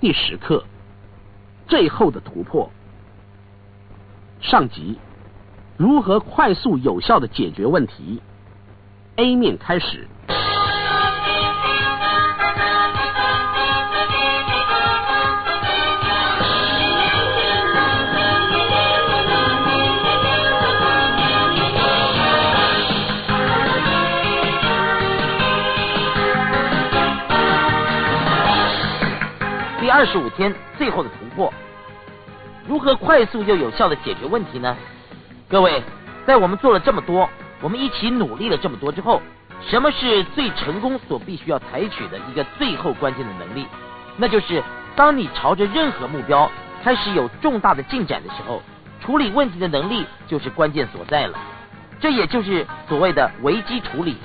第十课：最后的突破。上集：如何快速有效的解决问题？A 面开始。二十五天最后的突破，如何快速又有效的解决问题呢？各位，在我们做了这么多，我们一起努力了这么多之后，什么是最成功所必须要采取的一个最后关键的能力？那就是当你朝着任何目标开始有重大的进展的时候，处理问题的能力就是关键所在了。这也就是所谓的危机处理。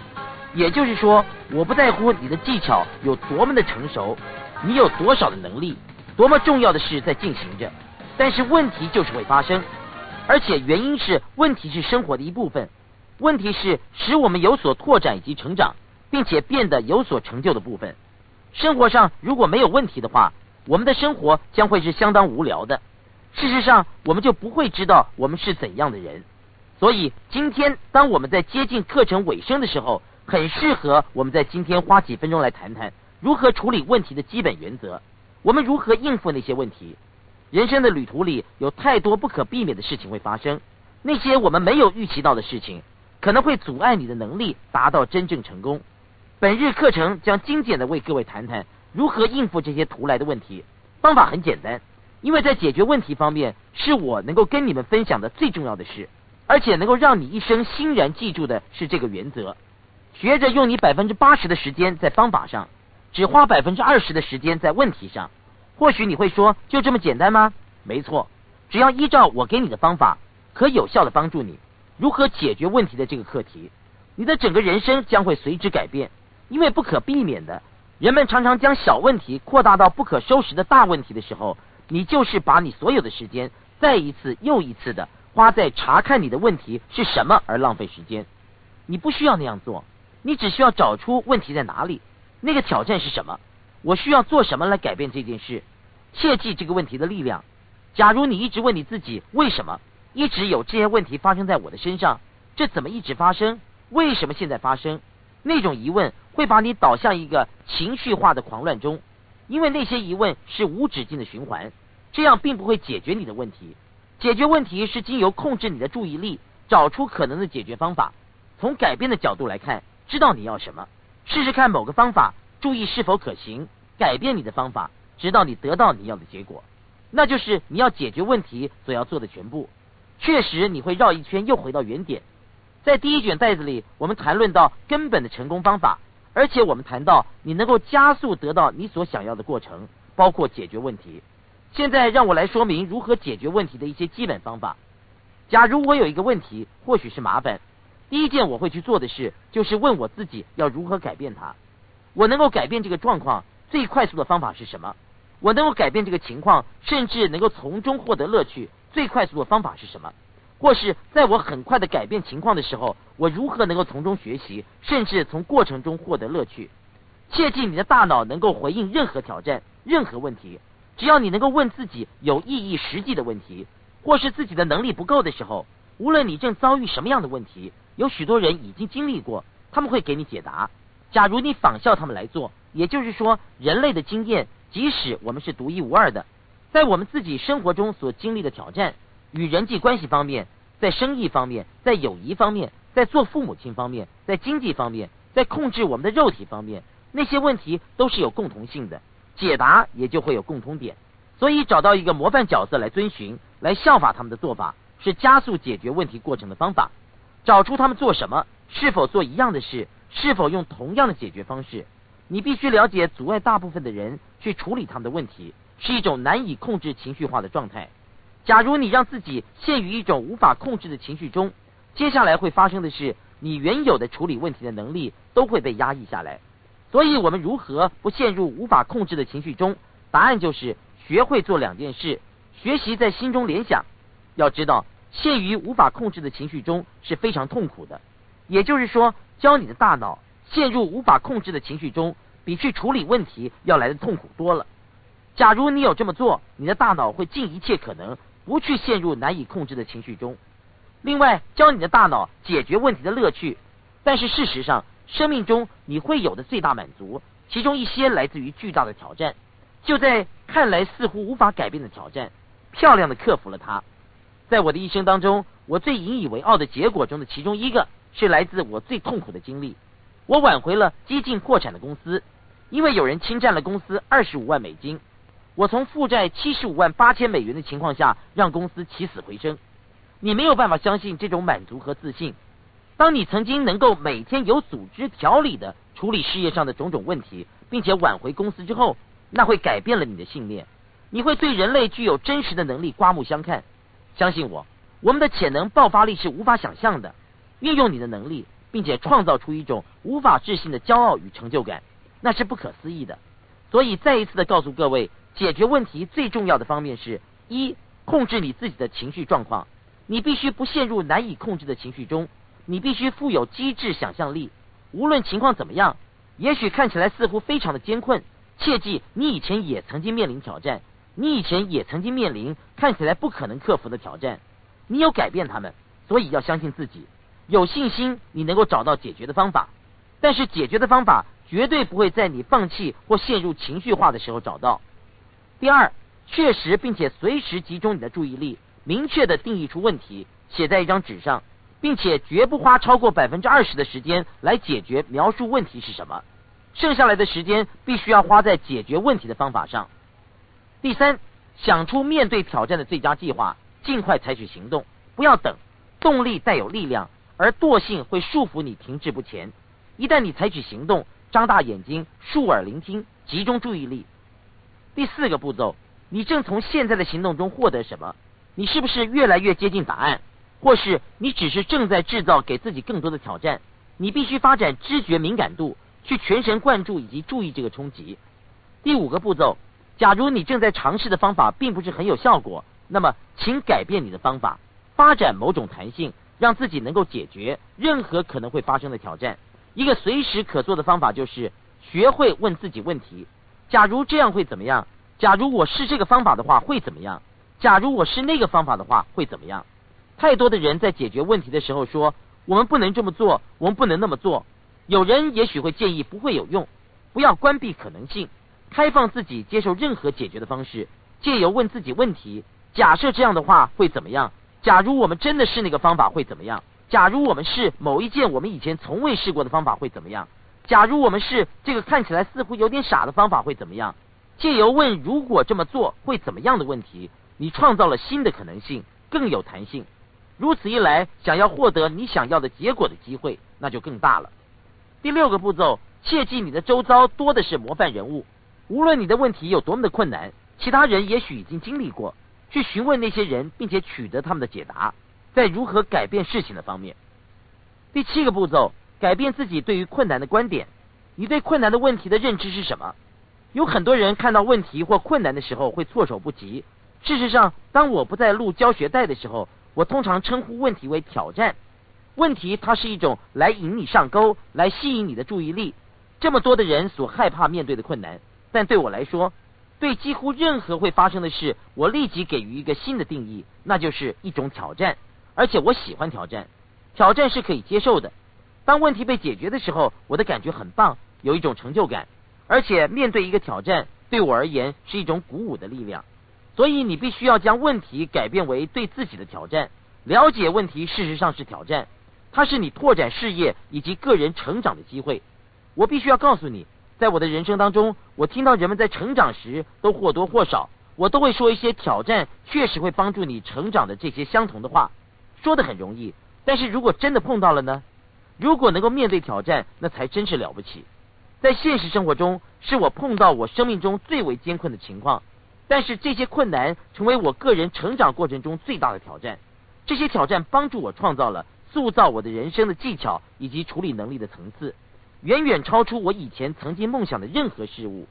也就是说，我不在乎你的技巧有多么的成熟。你有多少的能力？多么重要的事在进行着，但是问题就是会发生，而且原因是问题是生活的一部分，问题是使我们有所拓展以及成长，并且变得有所成就的部分。生活上如果没有问题的话，我们的生活将会是相当无聊的。事实上，我们就不会知道我们是怎样的人。所以，今天当我们在接近课程尾声的时候，很适合我们在今天花几分钟来谈谈。如何处理问题的基本原则？我们如何应付那些问题？人生的旅途里有太多不可避免的事情会发生，那些我们没有预期到的事情，可能会阻碍你的能力达到真正成功。本日课程将精简的为各位谈谈如何应付这些突来的问题。方法很简单，因为在解决问题方面是我能够跟你们分享的最重要的事，而且能够让你一生欣然记住的是这个原则：学着用你百分之八十的时间在方法上。只花百分之二十的时间在问题上，或许你会说，就这么简单吗？没错，只要依照我给你的方法，可有效的帮助你如何解决问题的这个课题，你的整个人生将会随之改变。因为不可避免的，人们常常将小问题扩大到不可收拾的大问题的时候，你就是把你所有的时间再一次又一次的花在查看你的问题是什么而浪费时间。你不需要那样做，你只需要找出问题在哪里。那个挑战是什么？我需要做什么来改变这件事？切记这个问题的力量。假如你一直问你自己为什么一直有这些问题发生在我的身上，这怎么一直发生？为什么现在发生？那种疑问会把你导向一个情绪化的狂乱中，因为那些疑问是无止境的循环，这样并不会解决你的问题。解决问题是经由控制你的注意力，找出可能的解决方法。从改变的角度来看，知道你要什么。试试看某个方法，注意是否可行，改变你的方法，直到你得到你要的结果。那就是你要解决问题所要做的全部。确实，你会绕一圈又回到原点。在第一卷袋子里，我们谈论到根本的成功方法，而且我们谈到你能够加速得到你所想要的过程，包括解决问题。现在让我来说明如何解决问题的一些基本方法。假如我有一个问题，或许是麻烦。第一件我会去做的事，就是问我自己要如何改变它。我能够改变这个状况最快速的方法是什么？我能够改变这个情况，甚至能够从中获得乐趣最快速的方法是什么？或是在我很快的改变情况的时候，我如何能够从中学习，甚至从过程中获得乐趣？切记，你的大脑能够回应任何挑战、任何问题。只要你能够问自己有意义、实际的问题，或是自己的能力不够的时候，无论你正遭遇什么样的问题。有许多人已经经历过，他们会给你解答。假如你仿效他们来做，也就是说，人类的经验，即使我们是独一无二的，在我们自己生活中所经历的挑战，与人际关系方面，在生意方面，在友谊方面，在做父母亲方面，在经济方面，在控制我们的肉体方面，那些问题都是有共同性的，解答也就会有共通点。所以，找到一个模范角色来遵循，来效法他们的做法，是加速解决问题过程的方法。找出他们做什么，是否做一样的事，是否用同样的解决方式。你必须了解，阻碍大部分的人去处理他们的问题，是一种难以控制情绪化的状态。假如你让自己陷于一种无法控制的情绪中，接下来会发生的是，你原有的处理问题的能力都会被压抑下来。所以，我们如何不陷入无法控制的情绪中？答案就是学会做两件事：学习在心中联想。要知道。陷于无法控制的情绪中是非常痛苦的，也就是说，教你的大脑陷入无法控制的情绪中，比去处理问题要来的痛苦多了。假如你有这么做，你的大脑会尽一切可能不去陷入难以控制的情绪中。另外，教你的大脑解决问题的乐趣。但是事实上，生命中你会有的最大满足，其中一些来自于巨大的挑战。就在看来似乎无法改变的挑战，漂亮的克服了它。在我的一生当中，我最引以为傲的结果中的其中一个，是来自我最痛苦的经历。我挽回了接近破产的公司，因为有人侵占了公司二十五万美金。我从负债七十五万八千美元的情况下，让公司起死回生。你没有办法相信这种满足和自信。当你曾经能够每天有组织条理的处理事业上的种种问题，并且挽回公司之后，那会改变了你的信念。你会对人类具有真实的能力刮目相看。相信我，我们的潜能爆发力是无法想象的。运用你的能力。并且创造出一种无法置信的骄傲与成就感，那是不可思议的。所以再一次的告诉各位，解决问题最重要的方面是：一、控制你自己的情绪状况，你必须不陷入难以控制的情绪中；你必须富有机智想象力，无论情况怎么样，也许看起来似乎非常的艰困，切记你以前也曾经面临挑战，你以前也曾经面临看起来不可能克服的挑战，你有改变他们，所以要相信自己。有信心，你能够找到解决的方法，但是解决的方法绝对不会在你放弃或陷入情绪化的时候找到。第二，确实并且随时集中你的注意力，明确的定义出问题，写在一张纸上，并且绝不花超过百分之二十的时间来解决描述问题是什么，剩下来的时间必须要花在解决问题的方法上。第三，想出面对挑战的最佳计划，尽快采取行动，不要等。动力带有力量。而惰性会束缚你停滞不前。一旦你采取行动，张大眼睛，竖耳聆听，集中注意力。第四个步骤，你正从现在的行动中获得什么？你是不是越来越接近答案？或是你只是正在制造给自己更多的挑战？你必须发展知觉敏感度，去全神贯注以及注意这个冲击。第五个步骤，假如你正在尝试的方法并不是很有效果，那么请改变你的方法，发展某种弹性。让自己能够解决任何可能会发生的挑战。一个随时可做的方法就是学会问自己问题：假如这样会怎么样？假如我是这个方法的话会怎么样？假如我是那个方法的话会怎么样？太多的人在解决问题的时候说：“我们不能这么做，我们不能那么做。”有人也许会建议不会有用，不要关闭可能性，开放自己接受任何解决的方式，借由问自己问题：假设这样的话会怎么样？假如我们真的是那个方法会怎么样？假如我们是某一件我们以前从未试过的方法会怎么样？假如我们是这个看起来似乎有点傻的方法会怎么样？借由问如果这么做会怎么样的问题，你创造了新的可能性，更有弹性。如此一来，想要获得你想要的结果的机会那就更大了。第六个步骤，切记你的周遭多的是模范人物，无论你的问题有多么的困难，其他人也许已经经历过。去询问那些人，并且取得他们的解答，在如何改变事情的方面。第七个步骤，改变自己对于困难的观点。你对困难的问题的认知是什么？有很多人看到问题或困难的时候会措手不及。事实上，当我不再录教学带的时候，我通常称呼问题为挑战。问题它是一种来引你上钩，来吸引你的注意力。这么多的人所害怕面对的困难，但对我来说。对几乎任何会发生的事，我立即给予一个新的定义，那就是一种挑战。而且我喜欢挑战，挑战是可以接受的。当问题被解决的时候，我的感觉很棒，有一种成就感。而且面对一个挑战，对我而言是一种鼓舞的力量。所以你必须要将问题改变为对自己的挑战。了解问题事实上是挑战，它是你拓展事业以及个人成长的机会。我必须要告诉你。在我的人生当中，我听到人们在成长时都或多或少，我都会说一些挑战确实会帮助你成长的这些相同的话，说的很容易。但是如果真的碰到了呢？如果能够面对挑战，那才真是了不起。在现实生活中，是我碰到我生命中最为艰困的情况，但是这些困难成为我个人成长过程中最大的挑战。这些挑战帮助我创造了塑造我的人生的技巧以及处理能力的层次。远远超出我以前曾经梦想的任何事物。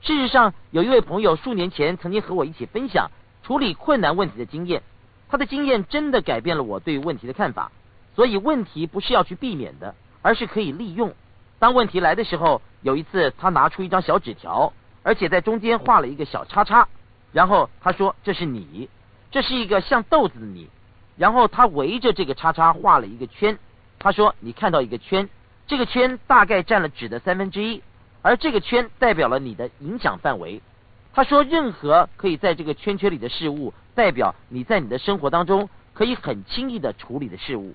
事实上，有一位朋友数年前曾经和我一起分享处理困难问题的经验，他的经验真的改变了我对问题的看法。所以，问题不是要去避免的，而是可以利用。当问题来的时候，有一次他拿出一张小纸条，而且在中间画了一个小叉叉。然后他说：“这是你，这是一个像豆子的你。”然后他围着这个叉叉画了一个圈。他说：“你看到一个圈，这个圈大概占了纸的三分之一，而这个圈代表了你的影响范围。”他说：“任何可以在这个圈圈里的事物，代表你在你的生活当中可以很轻易的处理的事物，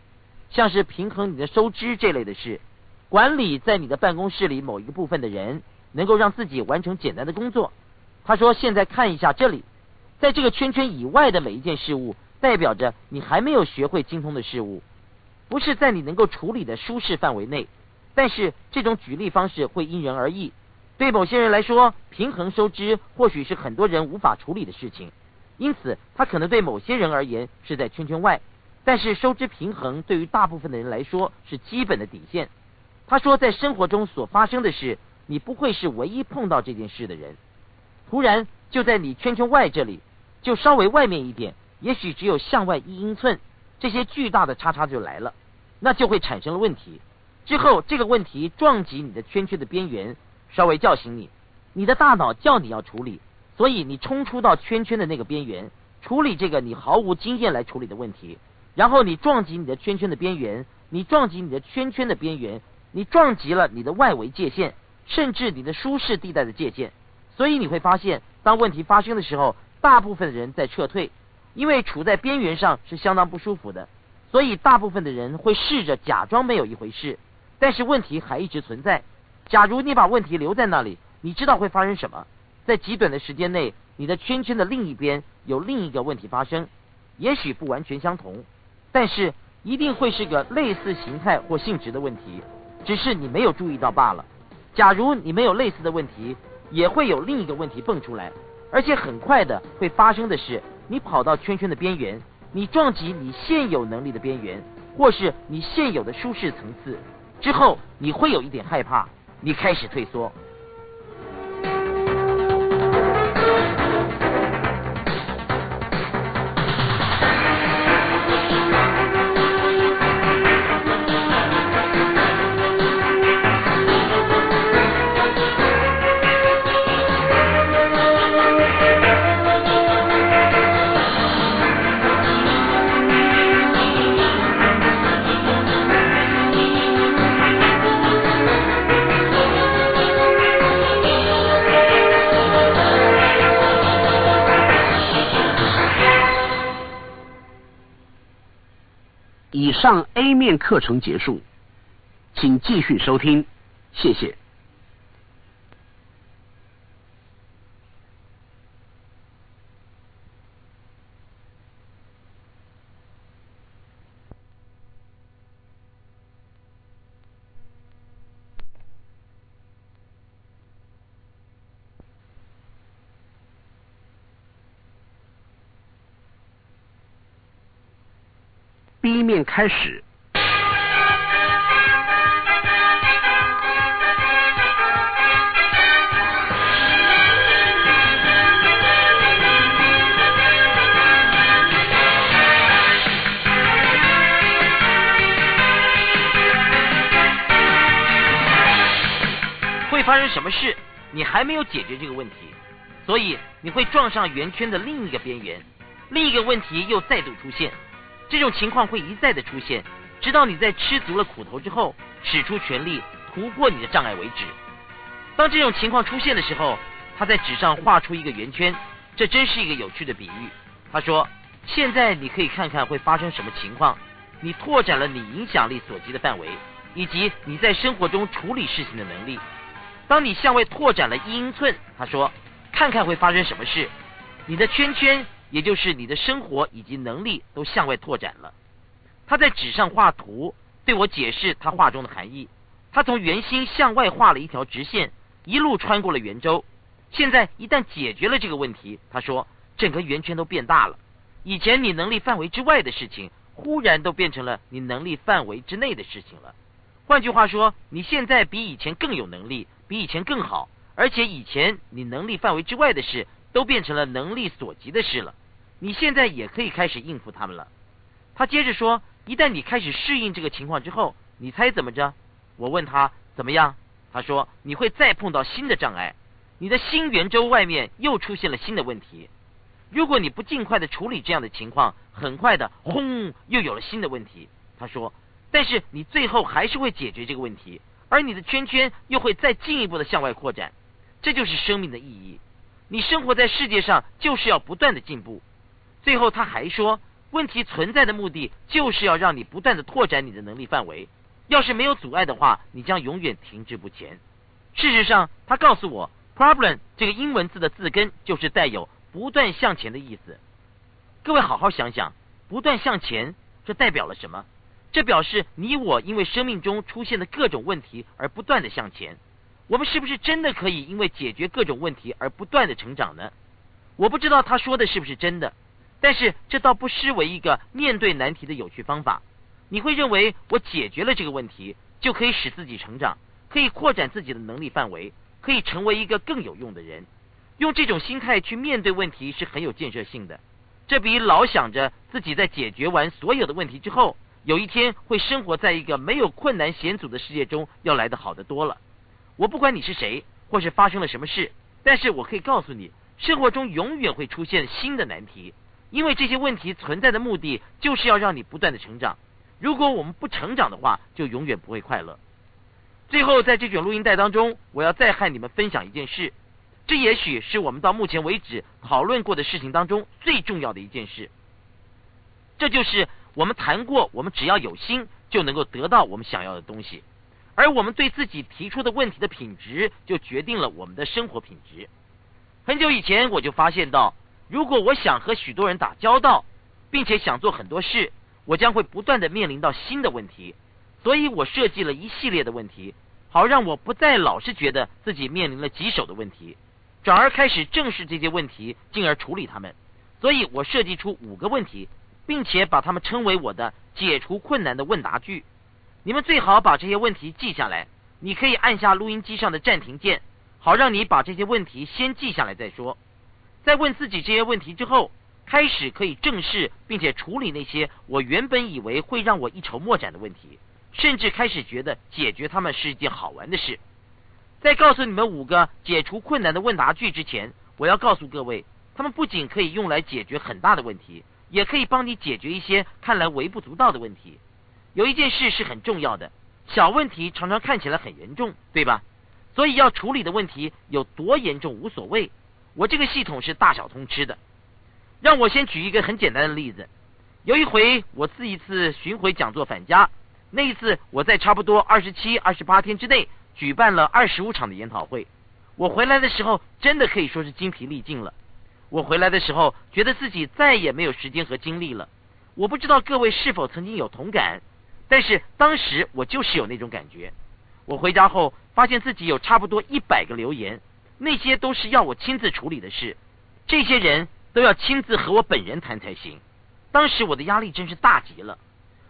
像是平衡你的收支这类的事，管理在你的办公室里某一个部分的人，能够让自己完成简单的工作。”他说：“现在看一下这里，在这个圈圈以外的每一件事物，代表着你还没有学会精通的事物，不是在你能够处理的舒适范围内。但是这种举例方式会因人而异。”对某些人来说，平衡收支或许是很多人无法处理的事情，因此他可能对某些人而言是在圈圈外。但是收支平衡对于大部分的人来说是基本的底线。他说，在生活中所发生的事，你不会是唯一碰到这件事的人。突然就在你圈圈外这里，就稍微外面一点，也许只有向外一英寸，这些巨大的叉叉就来了，那就会产生了问题。之后这个问题撞击你的圈圈的边缘。稍微叫醒你，你的大脑叫你要处理，所以你冲出到圈圈的那个边缘，处理这个你毫无经验来处理的问题，然后你撞击你的圈圈的边缘，你撞击你的圈圈的边缘，你撞击了你的外围界限，甚至你的舒适地带的界限，所以你会发现，当问题发生的时候，大部分的人在撤退，因为处在边缘上是相当不舒服的，所以大部分的人会试着假装没有一回事，但是问题还一直存在。假如你把问题留在那里，你知道会发生什么？在极短的时间内，你的圈圈的另一边有另一个问题发生，也许不完全相同，但是一定会是个类似形态或性质的问题，只是你没有注意到罢了。假如你没有类似的问题，也会有另一个问题蹦出来，而且很快的会发生的是，你跑到圈圈的边缘，你撞击你现有能力的边缘，或是你现有的舒适层次，之后你会有一点害怕。你开始退缩。以上 A 面课程结束，请继续收听，谢谢。面开始。会发生什么事？你还没有解决这个问题，所以你会撞上圆圈的另一个边缘，另一个问题又再度出现。这种情况会一再的出现，直到你在吃足了苦头之后，使出全力突破你的障碍为止。当这种情况出现的时候，他在纸上画出一个圆圈，这真是一个有趣的比喻。他说：“现在你可以看看会发生什么情况。你拓展了你影响力所及的范围，以及你在生活中处理事情的能力。当你向外拓展了一英寸，他说，看看会发生什么事。你的圈圈。”也就是你的生活以及能力都向外拓展了。他在纸上画图，对我解释他画中的含义。他从圆心向外画了一条直线，一路穿过了圆周。现在一旦解决了这个问题，他说整个圆圈都变大了。以前你能力范围之外的事情，忽然都变成了你能力范围之内的事情了。换句话说，你现在比以前更有能力，比以前更好，而且以前你能力范围之外的事。都变成了能力所及的事了，你现在也可以开始应付他们了。他接着说：“一旦你开始适应这个情况之后，你猜怎么着？”我问他怎么样，他说：“你会再碰到新的障碍。你的新圆周外面又出现了新的问题。如果你不尽快的处理这样的情况，很快的轰又有了新的问题。他说，但是你最后还是会解决这个问题，而你的圈圈又会再进一步的向外扩展。这就是生命的意义。你生活在世界上就是要不断的进步。最后他还说，问题存在的目的就是要让你不断的拓展你的能力范围。要是没有阻碍的话，你将永远停滞不前。事实上，他告诉我，problem 这个英文字的字根就是带有不断向前的意思。各位好好想想，不断向前，这代表了什么？这表示你我因为生命中出现的各种问题而不断的向前。我们是不是真的可以因为解决各种问题而不断的成长呢？我不知道他说的是不是真的，但是这倒不失为一个面对难题的有趣方法。你会认为我解决了这个问题，就可以使自己成长，可以扩展自己的能力范围，可以成为一个更有用的人。用这种心态去面对问题是很有建设性的。这比老想着自己在解决完所有的问题之后，有一天会生活在一个没有困难险阻的世界中要来的好得多了。我不管你是谁，或是发生了什么事，但是我可以告诉你，生活中永远会出现新的难题，因为这些问题存在的目的就是要让你不断的成长。如果我们不成长的话，就永远不会快乐。最后，在这卷录音带当中，我要再和你们分享一件事，这也许是我们到目前为止讨论过的事情当中最重要的一件事。这就是我们谈过，我们只要有心就能够得到我们想要的东西，而我们对自己提出的问题的品质，就决定了我们的生活品质。很久以前，我就发现到，如果我想和许多人打交道，并且想做很多事。我将会不断的面临到新的问题，所以我设计了一系列的问题，好让我不再老是觉得自己面临了棘手的问题，转而开始正视这些问题，进而处理它们。所以我设计出五个问题，并且把它们称为我的解除困难的问答句。你们最好把这些问题记下来，你可以按下录音机上的暂停键，好让你把这些问题先记下来再说。在问自己这些问题之后。开始可以正视并且处理那些我原本以为会让我一筹莫展的问题，甚至开始觉得解决它们是一件好玩的事。在告诉你们五个解除困难的问答句之前，我要告诉各位，他们不仅可以用来解决很大的问题，也可以帮你解决一些看来微不足道的问题。有一件事是很重要的，小问题常常看起来很严重，对吧？所以要处理的问题有多严重无所谓，我这个系统是大小通吃的。让我先举一个很简单的例子。有一回，我自一次巡回讲座返家，那一次我在差不多二十七、二十八天之内举办了二十五场的研讨会。我回来的时候，真的可以说是精疲力尽了。我回来的时候，觉得自己再也没有时间和精力了。我不知道各位是否曾经有同感，但是当时我就是有那种感觉。我回家后，发现自己有差不多一百个留言，那些都是要我亲自处理的事。这些人。都要亲自和我本人谈才行。当时我的压力真是大极了。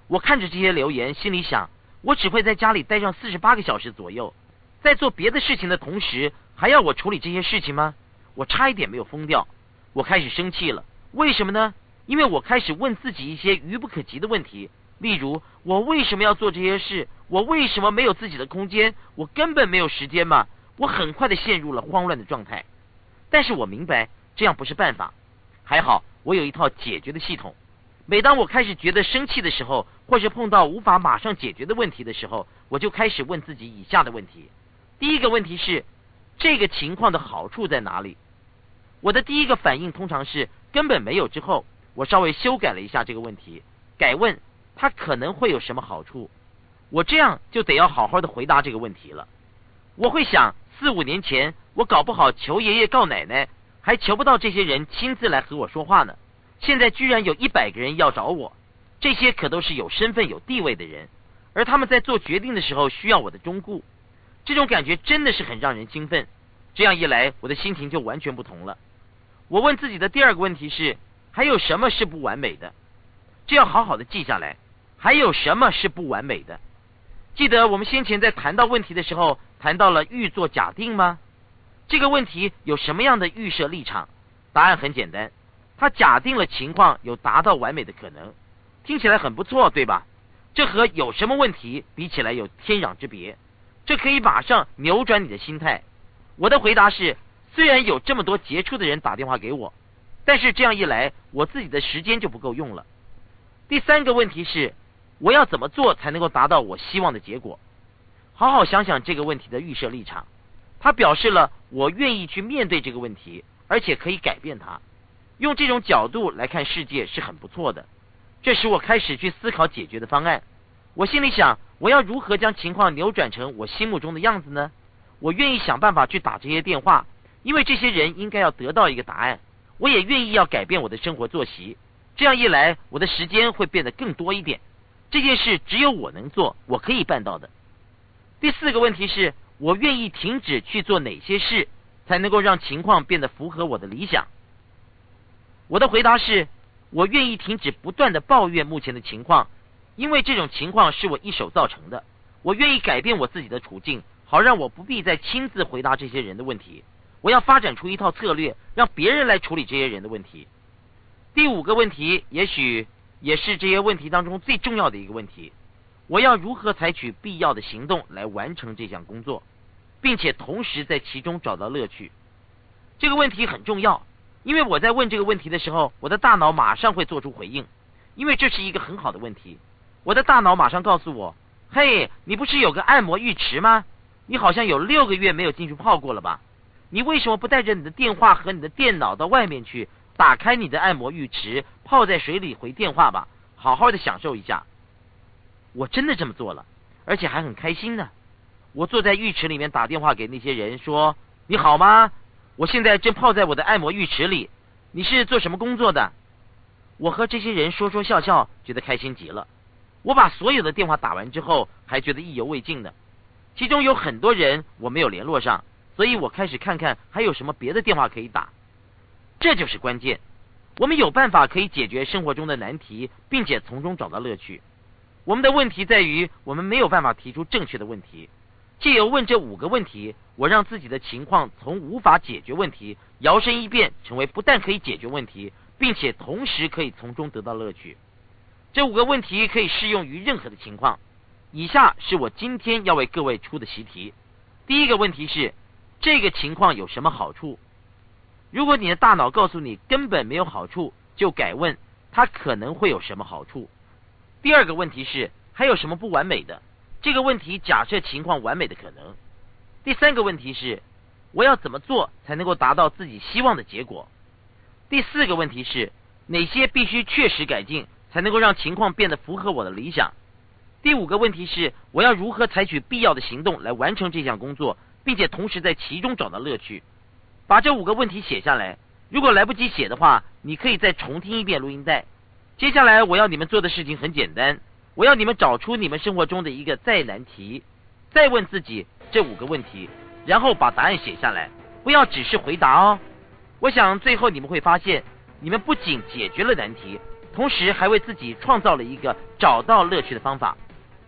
我看着这些留言，心里想：我只会在家里待上四十八个小时左右，在做别的事情的同时，还要我处理这些事情吗？我差一点没有疯掉。我开始生气了。为什么呢？因为我开始问自己一些愚不可及的问题，例如：我为什么要做这些事？我为什么没有自己的空间？我根本没有时间嘛？我很快的陷入了慌乱的状态。但是我明白这样不是办法。还好，我有一套解决的系统。每当我开始觉得生气的时候，或是碰到无法马上解决的问题的时候，我就开始问自己以下的问题。第一个问题是：这个情况的好处在哪里？我的第一个反应通常是根本没有。之后，我稍微修改了一下这个问题，改问它可能会有什么好处。我这样就得要好好的回答这个问题了。我会想，四五年前我搞不好求爷爷告奶奶。还求不到这些人亲自来和我说话呢，现在居然有一百个人要找我，这些可都是有身份有地位的人，而他们在做决定的时候需要我的忠顾，这种感觉真的是很让人兴奋。这样一来，我的心情就完全不同了。我问自己的第二个问题是：还有什么是不完美的？这要好好的记下来。还有什么是不完美的？记得我们先前在谈到问题的时候，谈到了预做假定吗？这个问题有什么样的预设立场？答案很简单，他假定了情况有达到完美的可能，听起来很不错，对吧？这和有什么问题比起来有天壤之别。这可以马上扭转你的心态。我的回答是：虽然有这么多杰出的人打电话给我，但是这样一来，我自己的时间就不够用了。第三个问题是，我要怎么做才能够达到我希望的结果？好好想想这个问题的预设立场。他表示了我愿意去面对这个问题，而且可以改变它。用这种角度来看世界是很不错的。这使我开始去思考解决的方案。我心里想，我要如何将情况扭转成我心目中的样子呢？我愿意想办法去打这些电话，因为这些人应该要得到一个答案。我也愿意要改变我的生活作息。这样一来，我的时间会变得更多一点。这件事只有我能做，我可以办到的。第四个问题是。我愿意停止去做哪些事，才能够让情况变得符合我的理想？我的回答是：我愿意停止不断的抱怨目前的情况，因为这种情况是我一手造成的。我愿意改变我自己的处境，好让我不必再亲自回答这些人的问题。我要发展出一套策略，让别人来处理这些人的问题。第五个问题，也许也是这些问题当中最重要的一个问题。我要如何采取必要的行动来完成这项工作，并且同时在其中找到乐趣？这个问题很重要，因为我在问这个问题的时候，我的大脑马上会做出回应，因为这是一个很好的问题。我的大脑马上告诉我：“嘿，你不是有个按摩浴池吗？你好像有六个月没有进去泡过了吧？你为什么不带着你的电话和你的电脑到外面去，打开你的按摩浴池，泡在水里回电话吧，好好的享受一下？”我真的这么做了，而且还很开心呢。我坐在浴池里面打电话给那些人说：“你好吗？我现在正泡在我的按摩浴池里。你是做什么工作的？”我和这些人说说笑笑，觉得开心极了。我把所有的电话打完之后，还觉得意犹未尽呢。其中有很多人我没有联络上，所以我开始看看还有什么别的电话可以打。这就是关键。我们有办法可以解决生活中的难题，并且从中找到乐趣。我们的问题在于，我们没有办法提出正确的问题。借由问这五个问题，我让自己的情况从无法解决问题，摇身一变成为不但可以解决问题，并且同时可以从中得到乐趣。这五个问题可以适用于任何的情况。以下是我今天要为各位出的习题。第一个问题是：这个情况有什么好处？如果你的大脑告诉你根本没有好处，就改问它可能会有什么好处。第二个问题是还有什么不完美的？这个问题假设情况完美的可能。第三个问题是我要怎么做才能够达到自己希望的结果？第四个问题是哪些必须确实改进才能够让情况变得符合我的理想？第五个问题是我要如何采取必要的行动来完成这项工作，并且同时在其中找到乐趣？把这五个问题写下来。如果来不及写的话，你可以再重听一遍录音带。接下来我要你们做的事情很简单，我要你们找出你们生活中的一个再难题，再问自己这五个问题，然后把答案写下来，不要只是回答哦。我想最后你们会发现，你们不仅解决了难题，同时还为自己创造了一个找到乐趣的方法。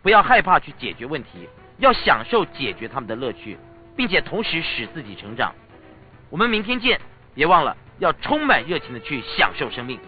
不要害怕去解决问题，要享受解决他们的乐趣，并且同时使自己成长。我们明天见，别忘了要充满热情的去享受生命。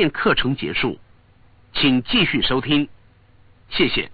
面课程结束，请继续收听，谢谢。